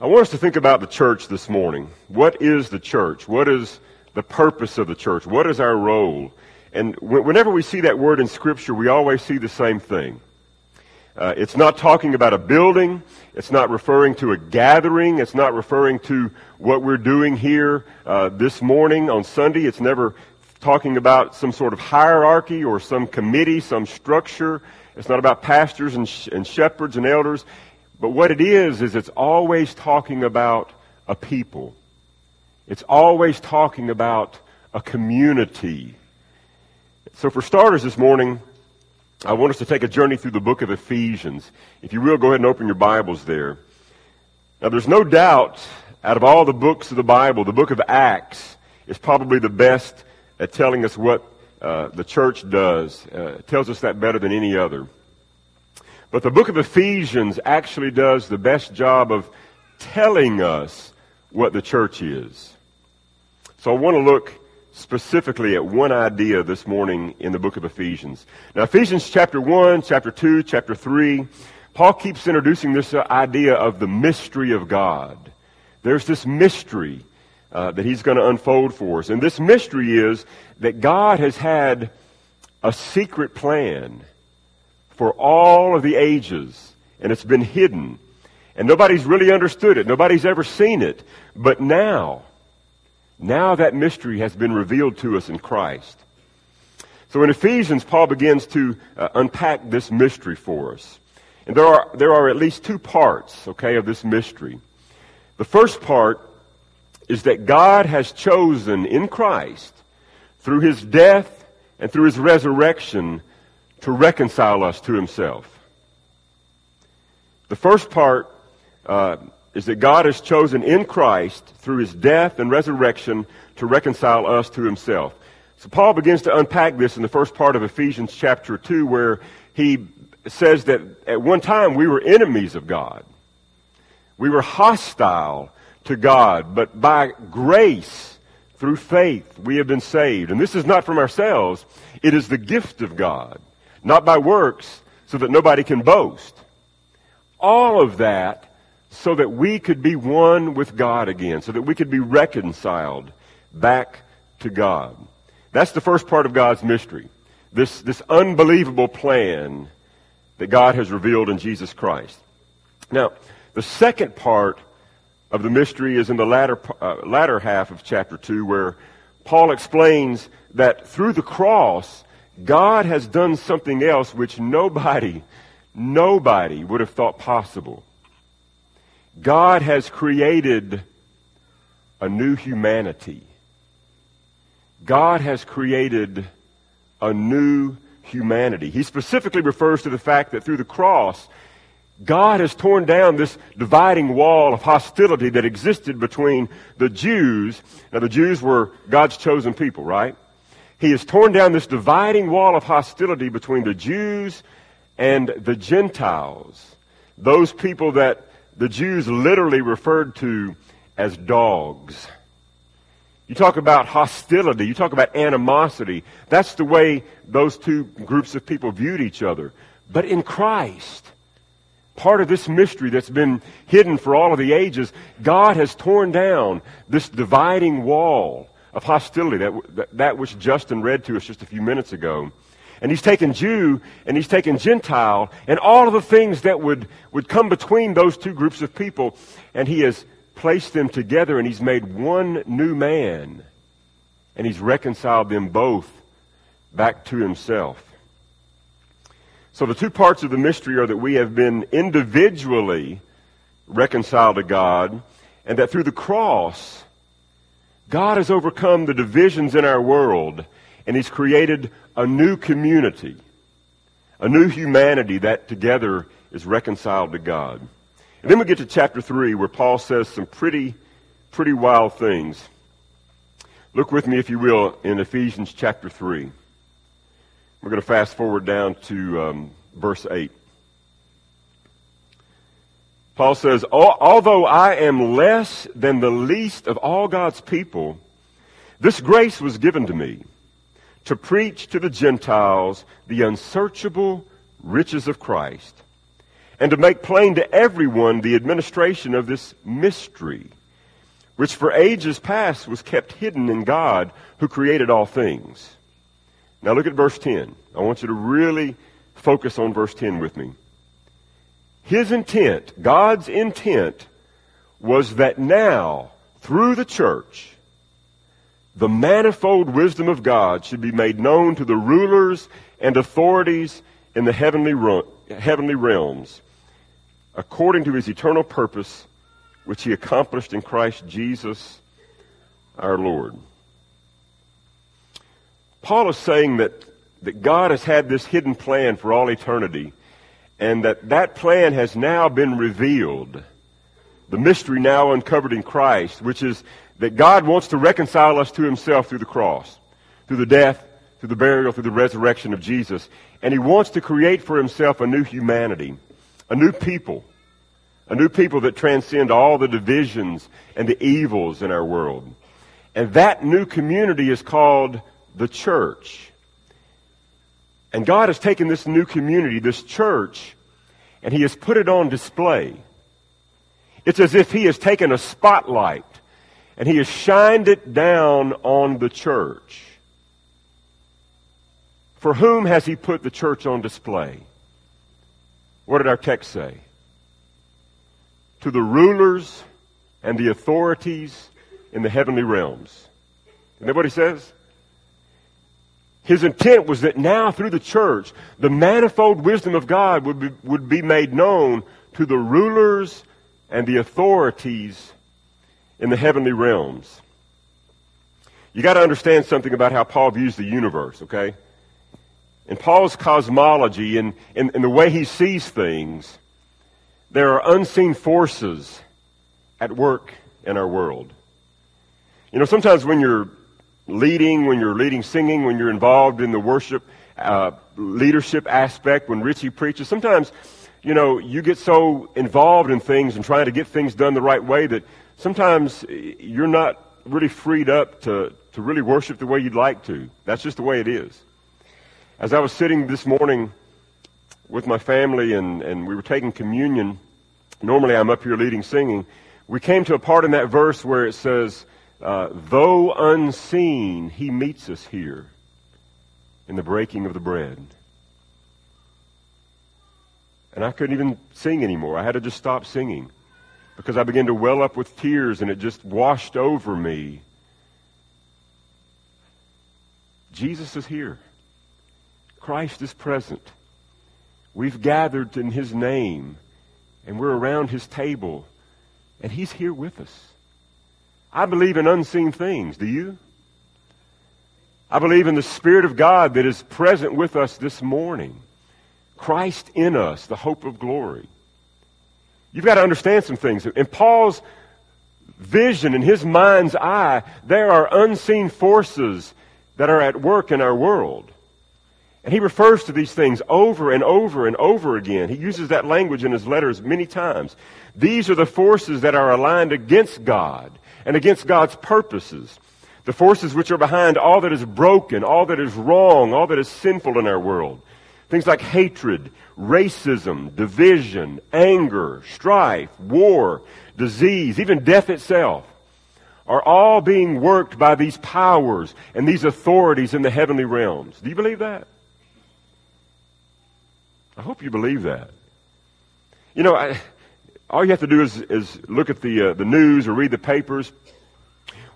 I want us to think about the church this morning. What is the church? What is the purpose of the church? What is our role? And whenever we see that word in Scripture, we always see the same thing. Uh, it's not talking about a building. It's not referring to a gathering. It's not referring to what we're doing here uh, this morning on Sunday. It's never talking about some sort of hierarchy or some committee, some structure. It's not about pastors and, sh- and shepherds and elders. But what it is, is it's always talking about a people. It's always talking about a community. So for starters this morning, I want us to take a journey through the book of Ephesians. If you will, go ahead and open your Bibles there. Now, there's no doubt, out of all the books of the Bible, the book of Acts is probably the best at telling us what uh, the church does. Uh, it tells us that better than any other. But the book of Ephesians actually does the best job of telling us what the church is. So I want to look specifically at one idea this morning in the book of Ephesians. Now, Ephesians chapter 1, chapter 2, chapter 3, Paul keeps introducing this idea of the mystery of God. There's this mystery uh, that he's going to unfold for us. And this mystery is that God has had a secret plan for all of the ages, and it's been hidden. And nobody's really understood it. Nobody's ever seen it. But now, now that mystery has been revealed to us in Christ. So in Ephesians, Paul begins to uh, unpack this mystery for us. And there are, there are at least two parts, okay, of this mystery. The first part is that God has chosen in Christ, through his death and through his resurrection, to reconcile us to himself. The first part uh, is that God has chosen in Christ, through his death and resurrection, to reconcile us to himself. So Paul begins to unpack this in the first part of Ephesians chapter 2, where he says that at one time we were enemies of God. We were hostile to God, but by grace, through faith, we have been saved. And this is not from ourselves. It is the gift of God, not by works, so that nobody can boast. All of that so that we could be one with God again, so that we could be reconciled back to God. That's the first part of God's mystery. This, this unbelievable plan that God has revealed in Jesus Christ. Now, the second part of the mystery is in the latter, uh, latter half of chapter 2, where Paul explains that through the cross, God has done something else which nobody, nobody would have thought possible. God has created a new humanity. God has created a new humanity. He specifically refers to the fact that through the cross, God has torn down this dividing wall of hostility that existed between the Jews. Now, the Jews were God's chosen people, right? He has torn down this dividing wall of hostility between the Jews and the Gentiles. Those people that the Jews literally referred to as dogs. You talk about hostility, you talk about animosity. That's the way those two groups of people viewed each other. But in Christ, part of this mystery that's been hidden for all of the ages, God has torn down this dividing wall of hostility, that, that which Justin read to us just a few minutes ago. And he's taken Jew and he's taken Gentile and all of the things that would, would come between those two groups of people. And he has placed them together and he's made one new man. And he's reconciled them both back to himself. So the two parts of the mystery are that we have been individually reconciled to God and that through the cross, God has overcome the divisions in our world and he's created a new community, a new humanity that together is reconciled to God. And then we get to chapter 3 where Paul says some pretty, pretty wild things. Look with me, if you will, in Ephesians chapter 3. We're going to fast forward down to um, verse 8. Paul says, Although I am less than the least of all God's people, this grace was given to me to preach to the Gentiles the unsearchable riches of Christ and to make plain to everyone the administration of this mystery, which for ages past was kept hidden in God who created all things. Now look at verse 10. I want you to really focus on verse 10 with me. His intent, God's intent, was that now, through the church, the manifold wisdom of God should be made known to the rulers and authorities in the heavenly, heavenly realms, according to his eternal purpose, which he accomplished in Christ Jesus our Lord. Paul is saying that, that God has had this hidden plan for all eternity, and that that plan has now been revealed. The mystery now uncovered in Christ, which is that God wants to reconcile us to himself through the cross, through the death, through the burial, through the resurrection of Jesus. And he wants to create for himself a new humanity, a new people, a new people that transcend all the divisions and the evils in our world. And that new community is called the church. And God has taken this new community, this church, and he has put it on display. It's as if he has taken a spotlight and he has shined it down on the church. For whom has he put the church on display? What did our text say? To the rulers and the authorities in the heavenly realms. Isn't that what he says? His intent was that now through the church, the manifold wisdom of God would be, would be made known to the rulers and the authorities in the heavenly realms. You got to understand something about how Paul views the universe, okay? In Paul's cosmology and in, in, in the way he sees things, there are unseen forces at work in our world. You know, sometimes when you're leading, when you're leading singing, when you're involved in the worship uh, leadership aspect, when Richie preaches, sometimes, you know, you get so involved in things and trying to get things done the right way that sometimes you're not really freed up to, to really worship the way you'd like to. That's just the way it is. As I was sitting this morning with my family and, and we were taking communion, normally I'm up here leading singing, we came to a part in that verse where it says, uh, though unseen, he meets us here in the breaking of the bread. And I couldn't even sing anymore. I had to just stop singing because I began to well up with tears and it just washed over me. Jesus is here. Christ is present. We've gathered in his name and we're around his table and he's here with us. I believe in unseen things. Do you? I believe in the Spirit of God that is present with us this morning. Christ in us, the hope of glory. You've got to understand some things. In Paul's vision, in his mind's eye, there are unseen forces that are at work in our world. And he refers to these things over and over and over again. He uses that language in his letters many times. These are the forces that are aligned against God and against God's purposes. The forces which are behind all that is broken, all that is wrong, all that is sinful in our world. Things like hatred, racism, division, anger, strife, war, disease, even death itself are all being worked by these powers and these authorities in the heavenly realms. Do you believe that? I hope you believe that. You know, I, all you have to do is, is look at the, uh, the news or read the papers.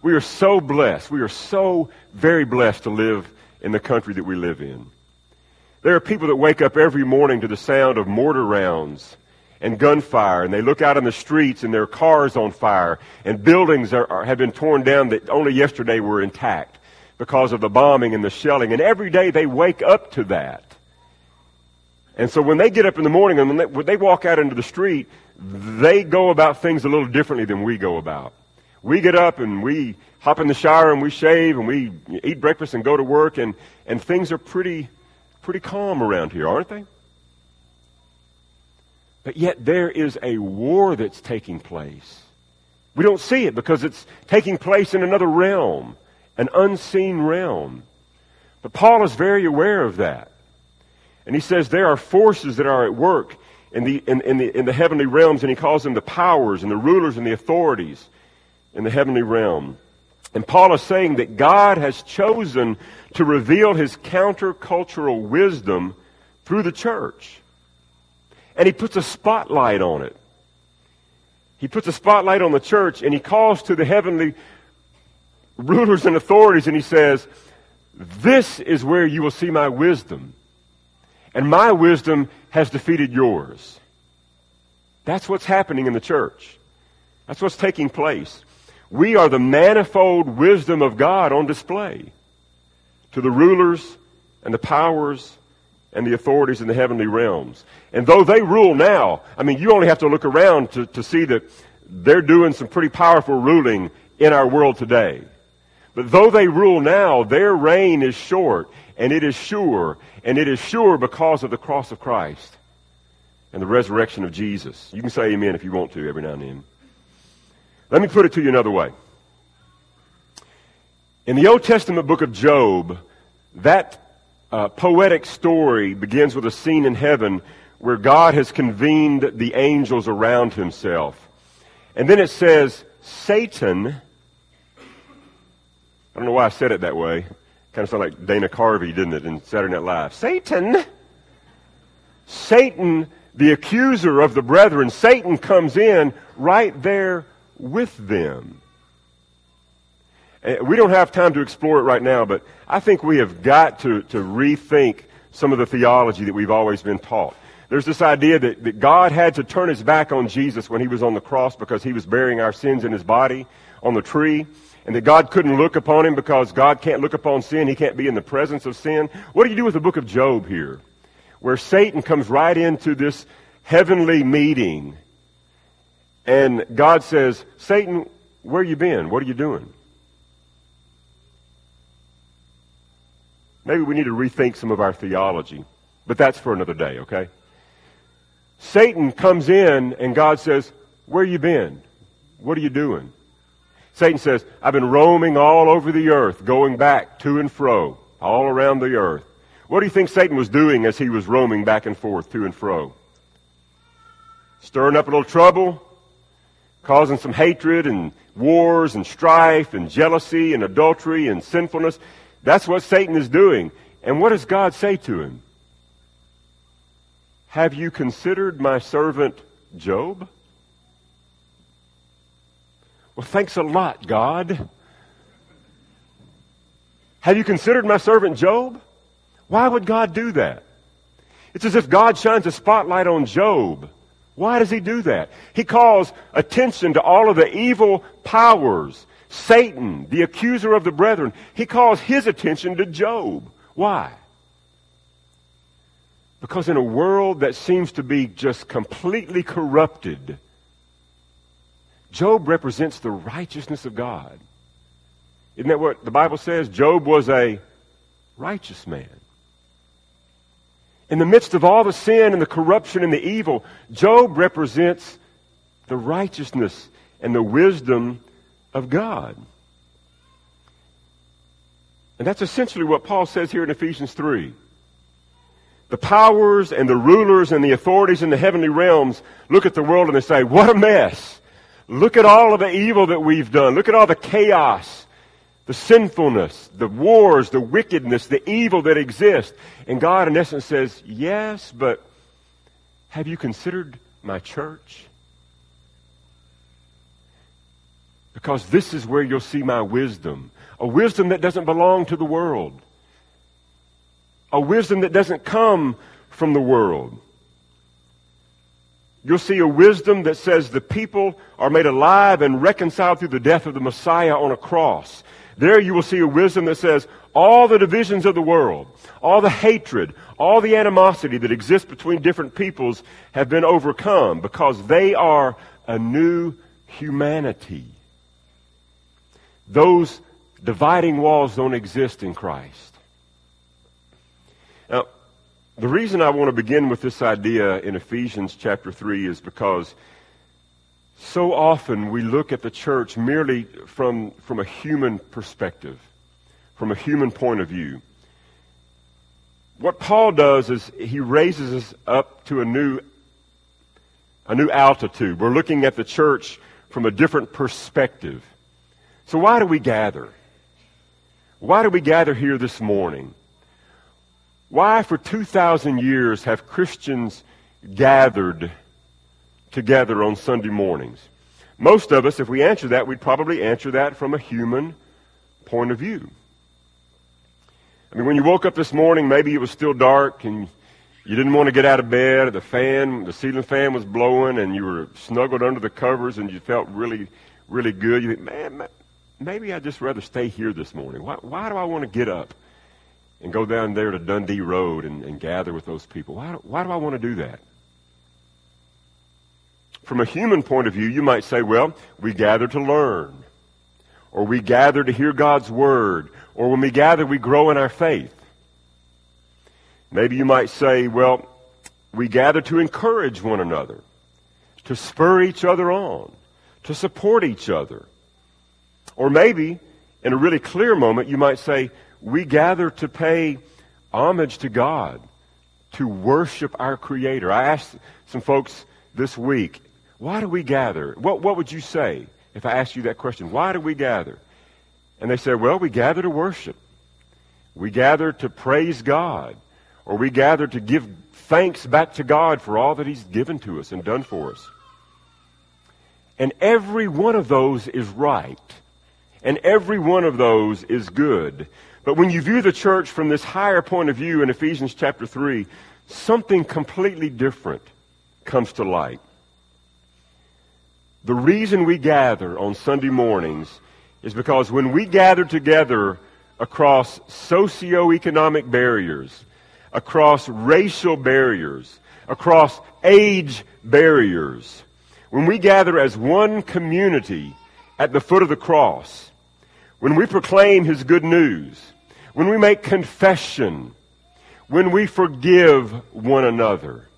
We are so blessed. We are so very blessed to live in the country that we live in. There are people that wake up every morning to the sound of mortar rounds and gunfire, and they look out on the streets and their cars on fire, and buildings are, are, have been torn down that only yesterday were intact because of the bombing and the shelling. And every day they wake up to that. And so when they get up in the morning and they, when they walk out into the street, they go about things a little differently than we go about. We get up and we hop in the shower and we shave and we eat breakfast and go to work and, and things are pretty pretty calm around here, aren't they? But yet there is a war that's taking place. We don't see it because it's taking place in another realm, an unseen realm. But Paul is very aware of that. And he says there are forces that are at work in the, in, in, the, in the heavenly realms, and he calls them the powers and the rulers and the authorities in the heavenly realm. And Paul is saying that God has chosen to reveal his countercultural wisdom through the church. And he puts a spotlight on it. He puts a spotlight on the church and he calls to the heavenly rulers and authorities and he says, This is where you will see my wisdom. And my wisdom has defeated yours. That's what's happening in the church. That's what's taking place. We are the manifold wisdom of God on display to the rulers and the powers and the authorities in the heavenly realms. And though they rule now, I mean, you only have to look around to, to see that they're doing some pretty powerful ruling in our world today. But though they rule now, their reign is short, and it is sure, and it is sure because of the cross of Christ and the resurrection of Jesus. You can say amen if you want to every now and then. Let me put it to you another way. In the Old Testament book of Job, that uh, poetic story begins with a scene in heaven where God has convened the angels around himself. And then it says, Satan, don't know why I said it that way. Kind of sounded like Dana Carvey, didn't it, in Saturday Night Live? Satan! Satan, the accuser of the brethren, Satan comes in right there with them. Uh, we don't have time to explore it right now, but I think we have got to, to rethink some of the theology that we've always been taught. There's this idea that, that God had to turn his back on Jesus when he was on the cross because he was bearing our sins in his body on the tree, and that God couldn't look upon him because God can't look upon sin. He can't be in the presence of sin. What do you do with the book of Job here? Where Satan comes right into this heavenly meeting and God says, Satan, where you been? What are you doing? Maybe we need to rethink some of our theology, but that's for another day, okay? Satan comes in and God says, Where you been? What are you doing? Satan says, I've been roaming all over the earth, going back to and fro, all around the earth. What do you think Satan was doing as he was roaming back and forth, to and fro? Stirring up a little trouble, causing some hatred and wars and strife and jealousy and adultery and sinfulness. That's what Satan is doing. And what does God say to him? Have you considered my servant Job? Well, thanks a lot, God. Have you considered my servant Job? Why would God do that? It's as if God shines a spotlight on Job why does he do that? He calls attention to all of the evil powers. Satan, the accuser of the brethren, he calls his attention to Job. Why? Because in a world that seems to be just completely corrupted, Job represents the righteousness of God. Isn't that what the Bible says? Job was a righteous man. In the midst of all the sin and the corruption and the evil, Job represents the righteousness and the wisdom of God. And that's essentially what Paul says here in Ephesians 3. The powers and the rulers and the authorities in the heavenly realms look at the world and they say, what a mess. Look at all of the evil that we've done. Look at all the chaos the sinfulness, the wars, the wickedness, the evil that exists. And God, in essence, says, Yes, but have you considered my church? Because this is where you'll see my wisdom. A wisdom that doesn't belong to the world. A wisdom that doesn't come from the world. You'll see a wisdom that says the people are made alive and reconciled through the death of the Messiah on a cross. There you will see a wisdom that says all the divisions of the world, all the hatred, all the animosity that exists between different peoples have been overcome because they are a new humanity. Those dividing walls don't exist in Christ. Now, the reason I want to begin with this idea in Ephesians chapter 3 is because so often we look at the church merely from, from a human perspective, from a human point of view. What Paul does is he raises us up to a new a new altitude. We're looking at the church from a different perspective. So why do we gather? Why do we gather here this morning? Why for 2,000 years have Christians gathered together on Sunday mornings? Most of us, if we answer that, we'd probably answer that from a human point of view. I mean, when you woke up this morning, maybe it was still dark and you didn't want to get out of bed. The fan, the ceiling fan was blowing and you were snuggled under the covers and you felt really, really good. You think, man, maybe I'd just rather stay here this morning. Why, why do I want to get up and go down there to Dundee Road and, and gather with those people? Why why do I want to do that? From a human point of view, you might say, well, we gather to learn, or we gather to hear God's word, or when we gather, we grow in our faith. Maybe you might say, well, we gather to encourage one another, to spur each other on, to support each other. Or maybe, in a really clear moment, you might say, we gather to pay homage to God, to worship our Creator. I asked some folks this week, why do we gather? What, what would you say if I asked you that question? Why do we gather? And they said, well, we gather to worship. We gather to praise God. Or we gather to give thanks back to God for all that He's given to us and done for us. And every one of those is right. And every one of those is good. But when you view the church from this higher point of view in Ephesians chapter 3, something completely different comes to light. The reason we gather on Sunday mornings is because when we gather together across socioeconomic barriers, across racial barriers, across age barriers, when we gather as one community at the foot of the cross, when we proclaim His good news, when we make confession, when we forgive one another,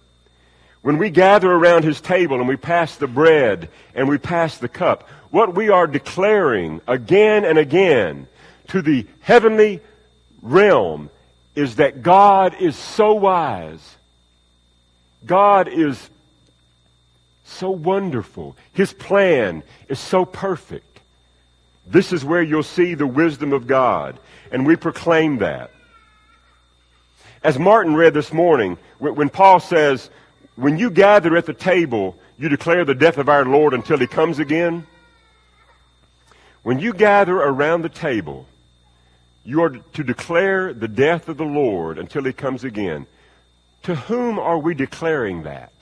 when we gather around His table and we pass the bread and we pass the cup, what we are declaring again and again to the heavenly realm is that God is so wise. God is so wonderful. His plan is so perfect. This is where you'll see the wisdom of God. And we proclaim that. As Martin read this morning, when Paul says, when you gather at the table, you declare the death of our Lord until he comes again. When you gather around the table, you are to declare the death of the Lord until he comes again. To whom are we declaring that?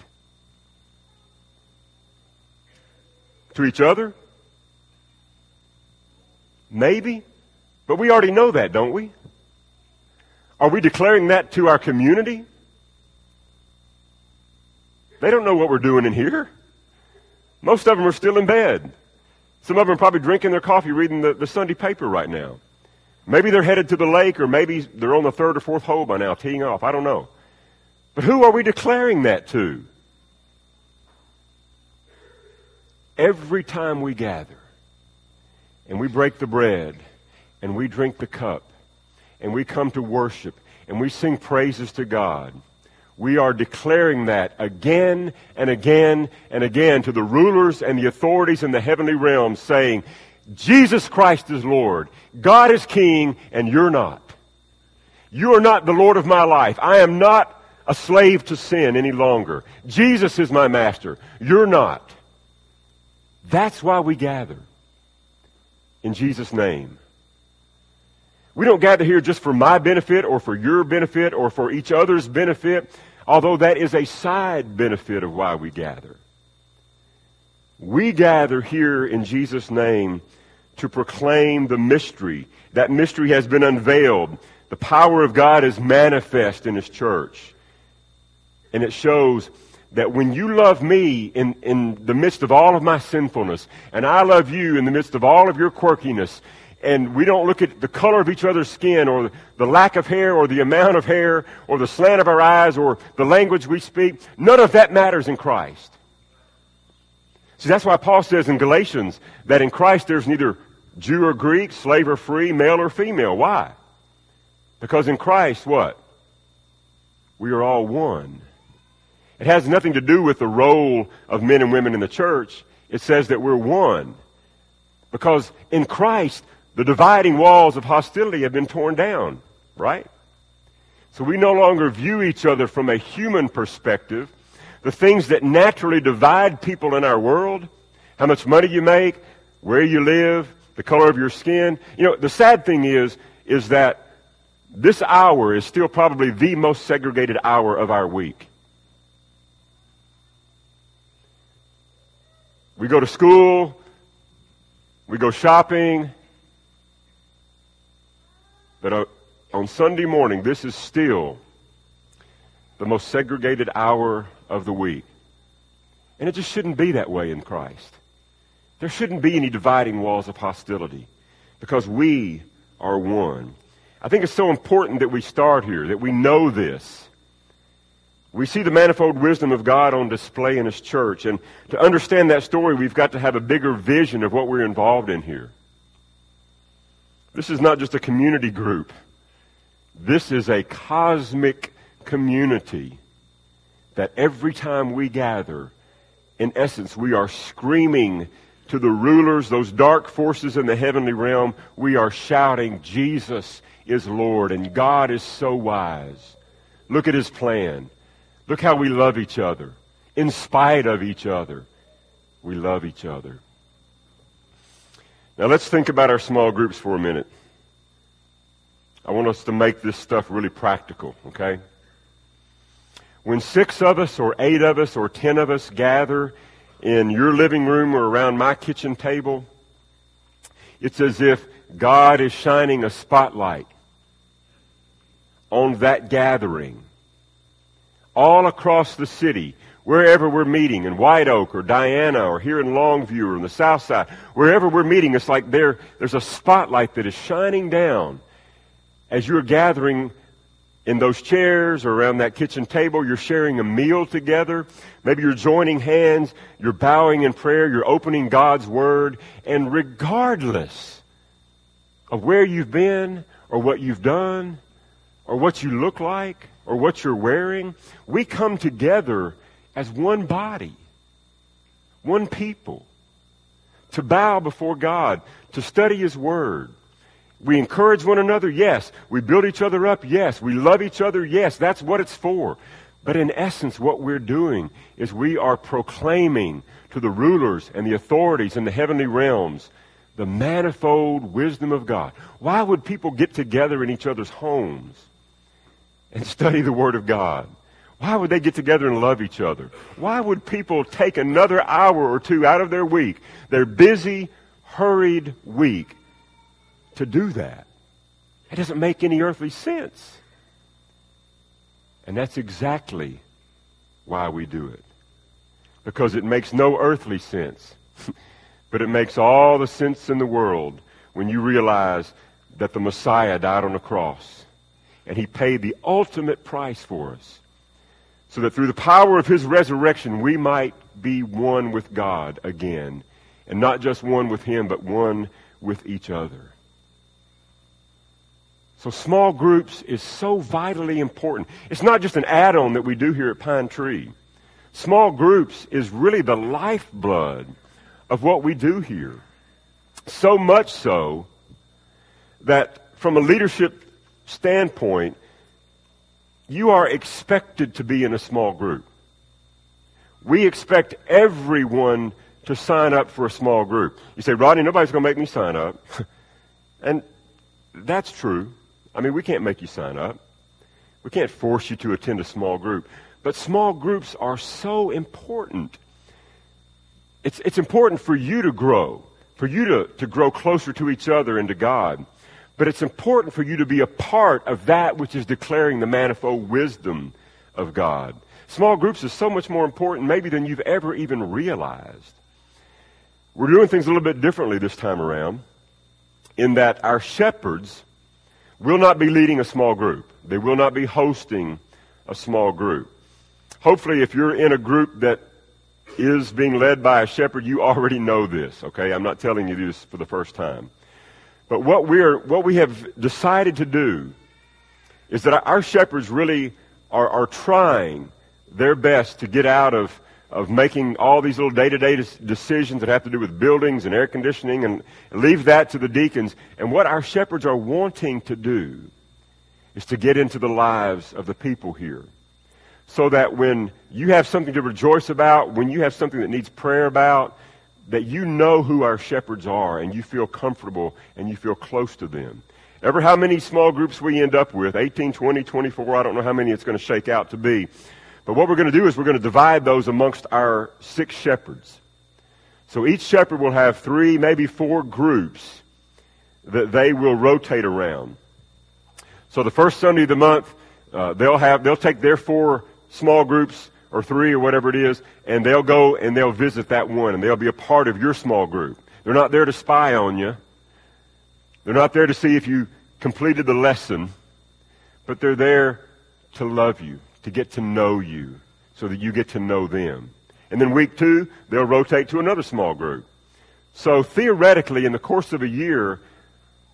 To each other? Maybe. But we already know that, don't we? Are we declaring that to our community? They don't know what we're doing in here. Most of them are still in bed. Some of them are probably drinking their coffee, reading the, the Sunday paper right now. Maybe they're headed to the lake, or maybe they're on the third or fourth hole by now, teeing off. I don't know. But who are we declaring that to? Every time we gather and we break the bread and we drink the cup and we come to worship and we sing praises to God, we are declaring that again and again and again to the rulers and the authorities in the heavenly realms, saying, Jesus Christ is Lord. God is King, and you're not. You are not the Lord of my life. I am not a slave to sin any longer. Jesus is my master. You're not. That's why we gather. In Jesus' name. We don't gather here just for my benefit or for your benefit or for each other's benefit, although that is a side benefit of why we gather. We gather here in Jesus' name to proclaim the mystery. That mystery has been unveiled. The power of God is manifest in His church. And it shows that when you love me in, in the midst of all of my sinfulness, and I love you in the midst of all of your quirkiness, and we don't look at the color of each other's skin or the lack of hair or the amount of hair or the slant of our eyes or the language we speak, none of that matters in Christ. See, that's why Paul says in Galatians that in Christ there's neither Jew or Greek, slave or free, male or female. Why? Because in Christ, what? We are all one. It has nothing to do with the role of men and women in the church. It says that we're one. Because in Christ, the dividing walls of hostility have been torn down, right? So we no longer view each other from a human perspective. The things that naturally divide people in our world, how much money you make, where you live, the color of your skin. You know, the sad thing is, is that this hour is still probably the most segregated hour of our week. We go to school, we go shopping, but uh, on Sunday morning, this is still the most segregated hour of the week. And it just shouldn't be that way in Christ. There shouldn't be any dividing walls of hostility because we are one. I think it's so important that we start here, that we know this. We see the manifold wisdom of God on display in His church. And to understand that story, we've got to have a bigger vision of what we're involved in here. This is not just a community group. This is a cosmic community that every time we gather, in essence, we are screaming to the rulers, those dark forces in the heavenly realm, we are shouting, Jesus is Lord, and God is so wise. Look at his plan. Look how we love each other. In spite of each other, we love each other. Now let's think about our small groups for a minute. I want us to make this stuff really practical, okay? When six of us, or eight of us, or ten of us gather in your living room or around my kitchen table, it's as if God is shining a spotlight on that gathering all across the city, wherever we're meeting, in White Oak or Diana or here in Longview or in the South Side, wherever we're meeting, it's like there, there's a spotlight that is shining down as you're gathering in those chairs or around that kitchen table, you're sharing a meal together. Maybe you're joining hands, you're bowing in prayer, you're opening God's Word, and regardless of where you've been or what you've done or what you look like or what you're wearing, we come together as one body, one people, to bow before God, to study His Word, we encourage one another, yes. We build each other up, yes. We love each other, yes. That's what it's for. But in essence, what we're doing is we are proclaiming to the rulers and the authorities in the heavenly realms the manifold wisdom of God. Why would people get together in each other's homes and study the Word of God? Why would they get together and love each other? Why would people take another hour or two out of their week, their busy, hurried week, to do that. It doesn't make any earthly sense. And that's exactly why we do it. Because it makes no earthly sense. but it makes all the sense in the world when you realize that the Messiah died on the cross and he paid the ultimate price for us so that through the power of his resurrection we might be one with God again and not just one with him but one with each other. So small groups is so vitally important. It's not just an add-on that we do here at Pine Tree. Small groups is really the lifeblood of what we do here. So much so that from a leadership standpoint, you are expected to be in a small group. We expect everyone to sign up for a small group. You say, Rodney, nobody's going to make me sign up. and that's true. I mean, we can't make you sign up. We can't force you to attend a small group. But small groups are so important. It's, it's important for you to grow, for you to, to grow closer to each other and to God. But it's important for you to be a part of that which is declaring the manifold wisdom of God. Small groups is so much more important maybe than you've ever even realized. We're doing things a little bit differently this time around in that our shepherds will not be leading a small group. They will not be hosting a small group. Hopefully, if you're in a group that is being led by a shepherd, you already know this, okay? I'm not telling you this for the first time. But what we're, what we have decided to do is that our shepherds really are, are trying their best to get out of, of making all these little day-to-day decisions that have to do with buildings and air conditioning and leave that to the deacons. And what our shepherds are wanting to do is to get into the lives of the people here. So that when you have something to rejoice about, when you have something that needs prayer about, that you know who our shepherds are and you feel comfortable and you feel close to them. Ever how many small groups we end up with, 18, 20, 24, I don't know how many it's going to shake out to be. But what we're going to do is we're going to divide those amongst our six shepherds. So each shepherd will have three, maybe four groups that they will rotate around. So the first Sunday of the month, uh, they'll have, they'll take their four small groups or three or whatever it is, and they'll go and they'll visit that one and they'll be a part of your small group. They're not there to spy on you. They're not there to see if you completed the lesson, but they're there to love you, to get to know you, so that you get to know them. And then week two, they'll rotate to another small group. So theoretically, in the course of a year,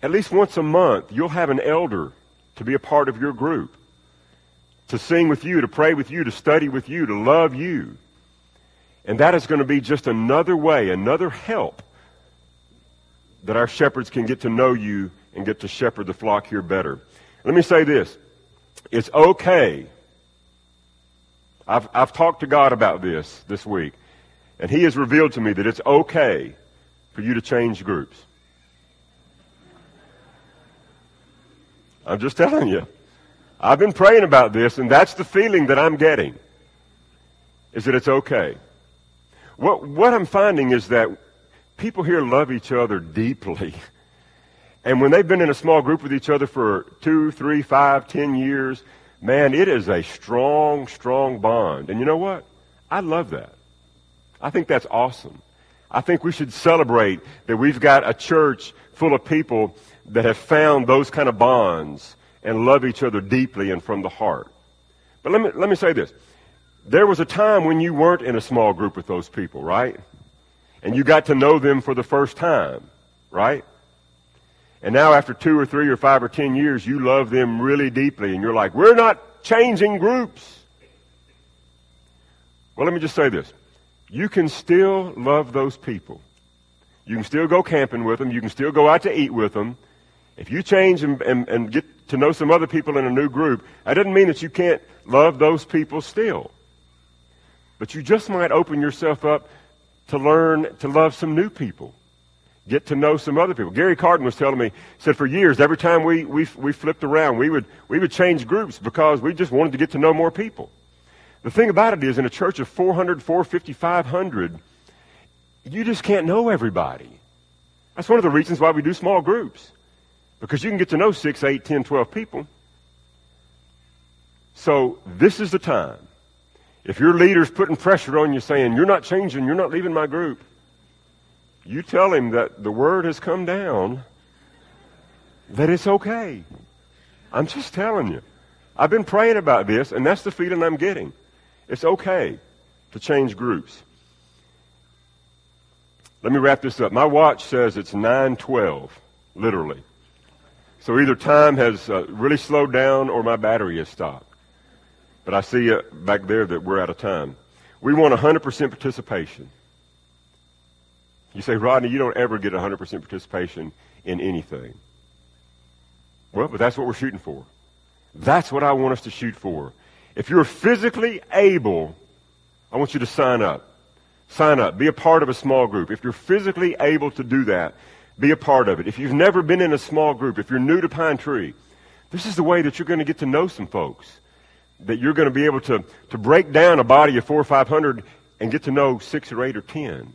at least once a month, you'll have an elder to be a part of your group, to sing with you, to pray with you, to study with you, to love you. And that is going to be just another way, another help that our shepherds can get to know you and get to shepherd the flock here better. Let me say this. It's okay. I've, I've talked to God about this this week, and He has revealed to me that it's okay for you to change groups. I'm just telling you. I've been praying about this, and that's the feeling that I'm getting, is that it's okay. What, what I'm finding is that people here love each other deeply. And when they've been in a small group with each other for two, three, five, ten years, man, it is a strong, strong bond. And you know what? I love that. I think that's awesome. I think we should celebrate that we've got a church full of people that have found those kind of bonds and love each other deeply and from the heart. But let me, let me say this. There was a time when you weren't in a small group with those people, right? and you got to know them for the first time, right? And now after two or three or five or ten years, you love them really deeply and you're like, we're not changing groups. Well, let me just say this. You can still love those people. You can still go camping with them. You can still go out to eat with them. If you change and, and, and get to know some other people in a new group, that doesn't mean that you can't love those people still. But you just might open yourself up to learn to love some new people, get to know some other people. Gary Carden was telling me, said for years, every time we, we, we flipped around, we would, we would change groups because we just wanted to get to know more people. The thing about it is, in a church of 400, 450, 500, you just can't know everybody. That's one of the reasons why we do small groups. Because you can get to know 6, 8, 10, 12 people. So this is the time if your leader's putting pressure on you saying, you're not changing, you're not leaving my group, you tell him that the word has come down, that it's okay. I'm just telling you. I've been praying about this, and that's the feeling I'm getting. It's okay to change groups. Let me wrap this up. My watch says it's 9:12, literally. So either time has uh, really slowed down or my battery has stopped. But I see uh, back there that we're out of time. We want 100% participation. You say, Rodney, you don't ever get 100% participation in anything. Well, but that's what we're shooting for. That's what I want us to shoot for. If you're physically able, I want you to sign up. Sign up. Be a part of a small group. If you're physically able to do that, be a part of it. If you've never been in a small group, if you're new to Pine Tree, this is the way that you're going to get to know some folks that you're going to be able to, to break down a body of four or five hundred and get to know six or eight or ten.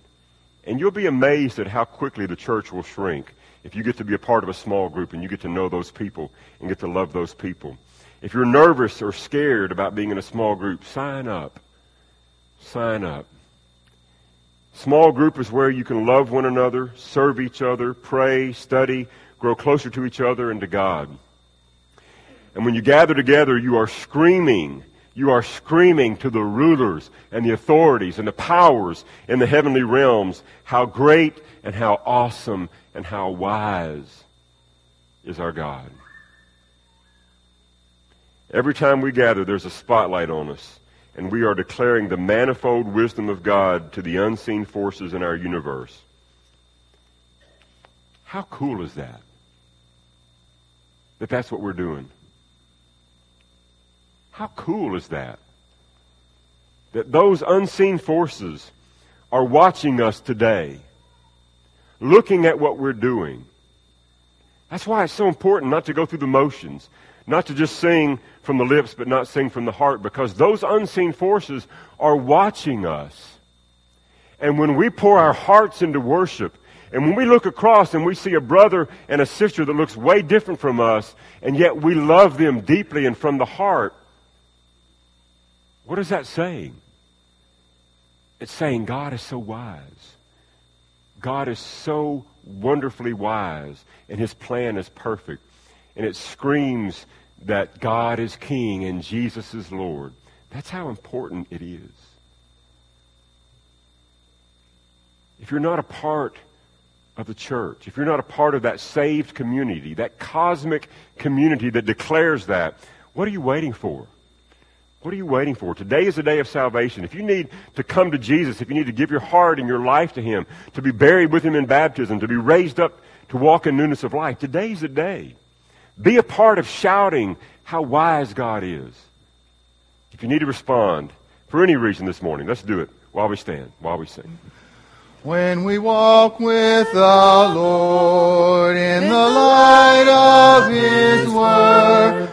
And you'll be amazed at how quickly the church will shrink if you get to be a part of a small group and you get to know those people and get to love those people. If you're nervous or scared about being in a small group, sign up. Sign up. Small group is where you can love one another, serve each other, pray, study, grow closer to each other and to God. And when you gather together, you are screaming. You are screaming to the rulers and the authorities and the powers in the heavenly realms how great and how awesome and how wise is our God. Every time we gather, there's a spotlight on us. And we are declaring the manifold wisdom of God to the unseen forces in our universe. How cool is that? That that's what we're doing. How cool is that? That those unseen forces are watching us today, looking at what we're doing. That's why it's so important not to go through the motions, not to just sing from the lips but not sing from the heart, because those unseen forces are watching us. And when we pour our hearts into worship, and when we look across and we see a brother and a sister that looks way different from us, and yet we love them deeply and from the heart, what is that saying? It's saying God is so wise. God is so wonderfully wise, and his plan is perfect. And it screams that God is king and Jesus is Lord. That's how important it is. If you're not a part of the church, if you're not a part of that saved community, that cosmic community that declares that, what are you waiting for? What are you waiting for? Today is the day of salvation. If you need to come to Jesus, if you need to give your heart and your life to Him, to be buried with Him in baptism, to be raised up to walk in newness of life, today's the day. Be a part of shouting how wise God is. If you need to respond for any reason this morning, let's do it while we stand, while we sing. When we walk with the Lord in the light of His word,